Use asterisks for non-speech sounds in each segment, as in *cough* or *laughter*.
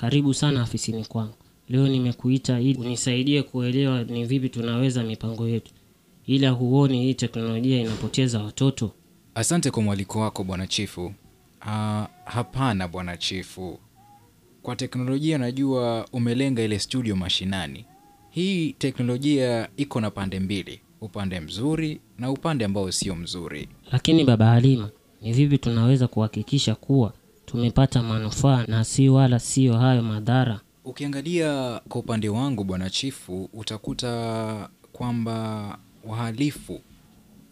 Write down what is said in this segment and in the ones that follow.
karibu sana afisini kwangu. Leo nimekuita ili unisaidie kuelewa ni vipi tunaweza mipango yetu, ila huoni hii teknolojia inapoteza watoto? Asante kwa mwaliko wako bwana chifu. Ah, hapana bwana chifu, kwa teknolojia najua umelenga ile studio mashinani. Hii teknolojia iko na pande mbili, upande mzuri na upande ambao sio mzuri. Lakini baba Halima, ni vipi tunaweza kuhakikisha kuwa tumepata manufaa na si wala sio hayo madhara? Ukiangalia kwa upande wangu bwana chifu, utakuta kwamba wahalifu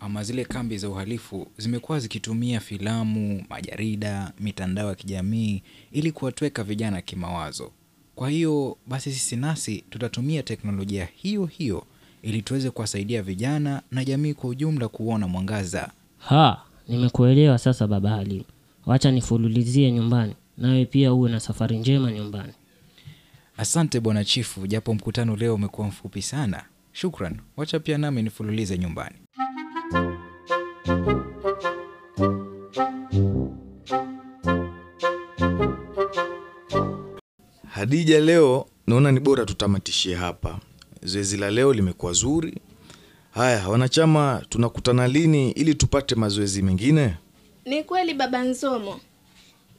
ama zile kambi za uhalifu zimekuwa zikitumia filamu, majarida, mitandao ya kijamii ili kuwatweka vijana kimawazo. Kwa hiyo basi sisi nasi tutatumia teknolojia hiyo hiyo ili tuweze kuwasaidia vijana na jamii kwa ujumla kuona mwangaza. Ha, nimekuelewa sasa baba Halima. Wacha nifululizie nyumbani, nawe pia uwe na safari njema nyumbani. Asante bwana chifu, japo mkutano leo umekuwa mfupi sana. Shukran, wacha pia nami nifululize nyumbani. Hadija, leo naona ni bora tutamatishie hapa. Zoezi la leo limekuwa zuri. Haya, wanachama, tunakutana lini ili tupate mazoezi mengine? Ni kweli baba Nzomo,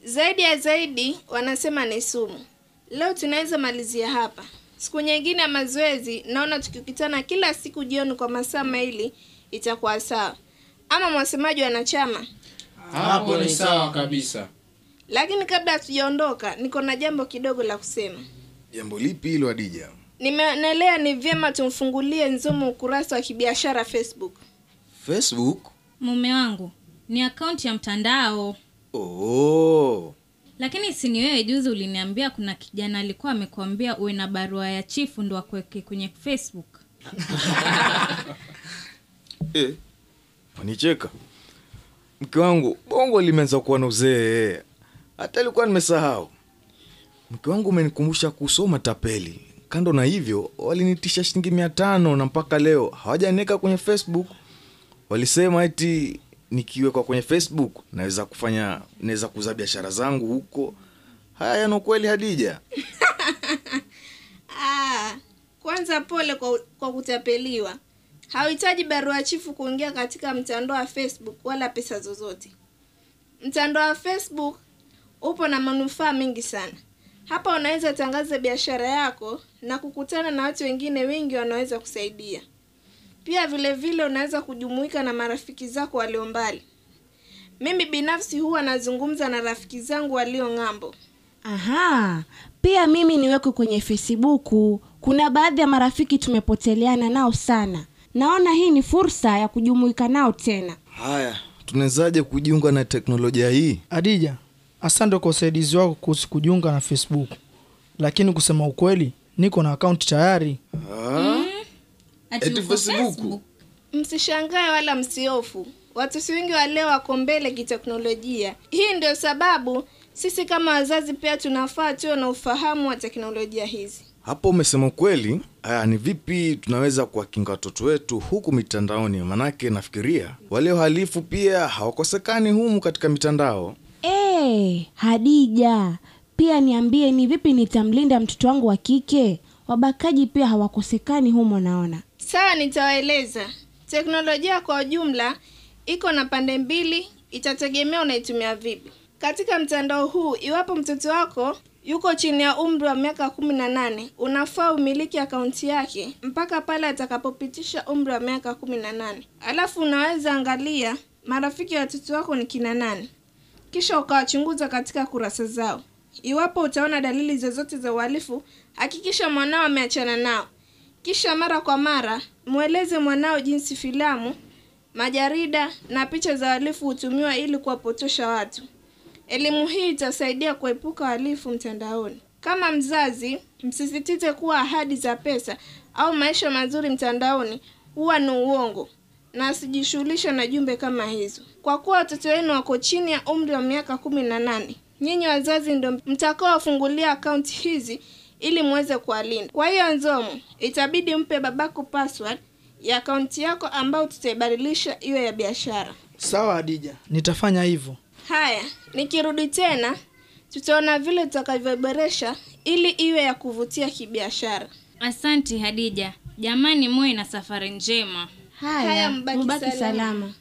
zaidi ya zaidi wanasema ni sumu. Leo tunaweza malizia hapa. Siku nyingine ya mazoezi, naona tukikutana kila siku jioni kwa masaa mawili itakuwa sawa. Ama mwasemaji wanachama? Hapo ni sawa kabisa. Lakini kabla hatujaondoka, niko na jambo kidogo la kusema. Jambo lipi hilo Adija? Nimeonelea ni vyema tumfungulie Nzomo ukurasa wa kibiashara Facebook. Facebook? Mume wangu ni akaunti ya mtandao, Oh. lakini si ni wewe juzi uliniambia kuna kijana alikuwa amekwambia uwe na barua ya chifu ndo akuweke kwenye Facebook. *laughs* Wanicheka mke wangu, bongo limeanza kuwa na uzee, hata alikuwa nimesahau. Mke wangu umenikumbusha kusoma tapeli. Kando na hivyo, walinitisha shilingi mia tano na mpaka leo hawajaniweka kwenye Facebook. Walisema eti nikiwekwa kwenye Facebook naweza kufanya, naweza kuuza biashara zangu huko. Haya yana ukweli, Hadija? *laughs* Ah, kwanza pole kwa, kwa kutapeliwa. Hauhitaji barua chifu kuingia katika mtandao wa Facebook wala pesa zozote. Mtandao wa Facebook upo na manufaa mengi sana. Hapa unaweza tangaza biashara yako na kukutana na watu wengine wengi wanaweza kusaidia. Pia vile vile unaweza kujumuika na marafiki zako walio mbali. Mimi binafsi huwa nazungumza na rafiki zangu walio ng'ambo. Aha, pia mimi niwekwe kwenye Facebooku. Kuna baadhi ya marafiki tumepoteleana nao sana. Naona hii ni fursa ya kujumuika nao tena. Haya, tunawezaje kujiunga na teknolojia hii? Adija, asante kwa usaidizi wako kuhusu kujiunga na Facebook, lakini kusema ukweli, niko na akaunti tayari. Ati Eti uko Facebook? Msishangae wala msiofu, watoto wengi wa leo wako mbele kiteknolojia. Hii ndio sababu sisi kama wazazi pia tunafaa tuwe na ufahamu wa teknolojia hizi. Hapo umesema kweli. Aya, ni vipi tunaweza kuwakinga watoto wetu huku mitandaoni? Manake nafikiria wale wahalifu pia hawakosekani humu katika mitandao. Hey, Hadija, pia niambie ni vipi nitamlinda mtoto wangu wa kike? Wabakaji pia hawakosekani humo naona. Sawa, nitawaeleza. Teknolojia kwa ujumla iko na pande mbili, itategemea unaitumia vipi. Katika mtandao huu, iwapo mtoto wako yuko chini ya umri wa miaka kumi na nane, unafaa umiliki akaunti yake mpaka pale atakapopitisha umri wa miaka kumi na nane. Alafu unaweza angalia marafiki ya watoto wako ni kina nani, kisha ukawachunguza katika kurasa zao. Iwapo utaona dalili zozote za uhalifu, hakikisha mwanao ameachana nao. Kisha mara kwa mara mweleze mwanao jinsi filamu, majarida na picha za wahalifu hutumiwa ili kuwapotosha watu. Elimu hii itasaidia kuepuka wahalifu mtandaoni. Kama mzazi, msisitize kuwa ahadi za pesa au maisha mazuri mtandaoni huwa ni uongo na asijishughulisha na jumbe kama hizo. Kwa kuwa watoto wenu wako chini ya umri wa miaka kumi na nane, nyinyi wazazi ndio mtakaowafungulia akaunti hizi ili muweze kuwalinda. Kwa hiyo Nzomo, itabidi mpe babako password ya akaunti yako ambayo tutaibadilisha iwe ya biashara. Sawa Hadija, nitafanya hivyo. Haya, nikirudi tena tutaona vile tutakavyoboresha ili iwe ya kuvutia kibiashara. Asante Hadija. Jamani, muwe na safari njema. haya, Haya, mbaki mbaki salama. salama.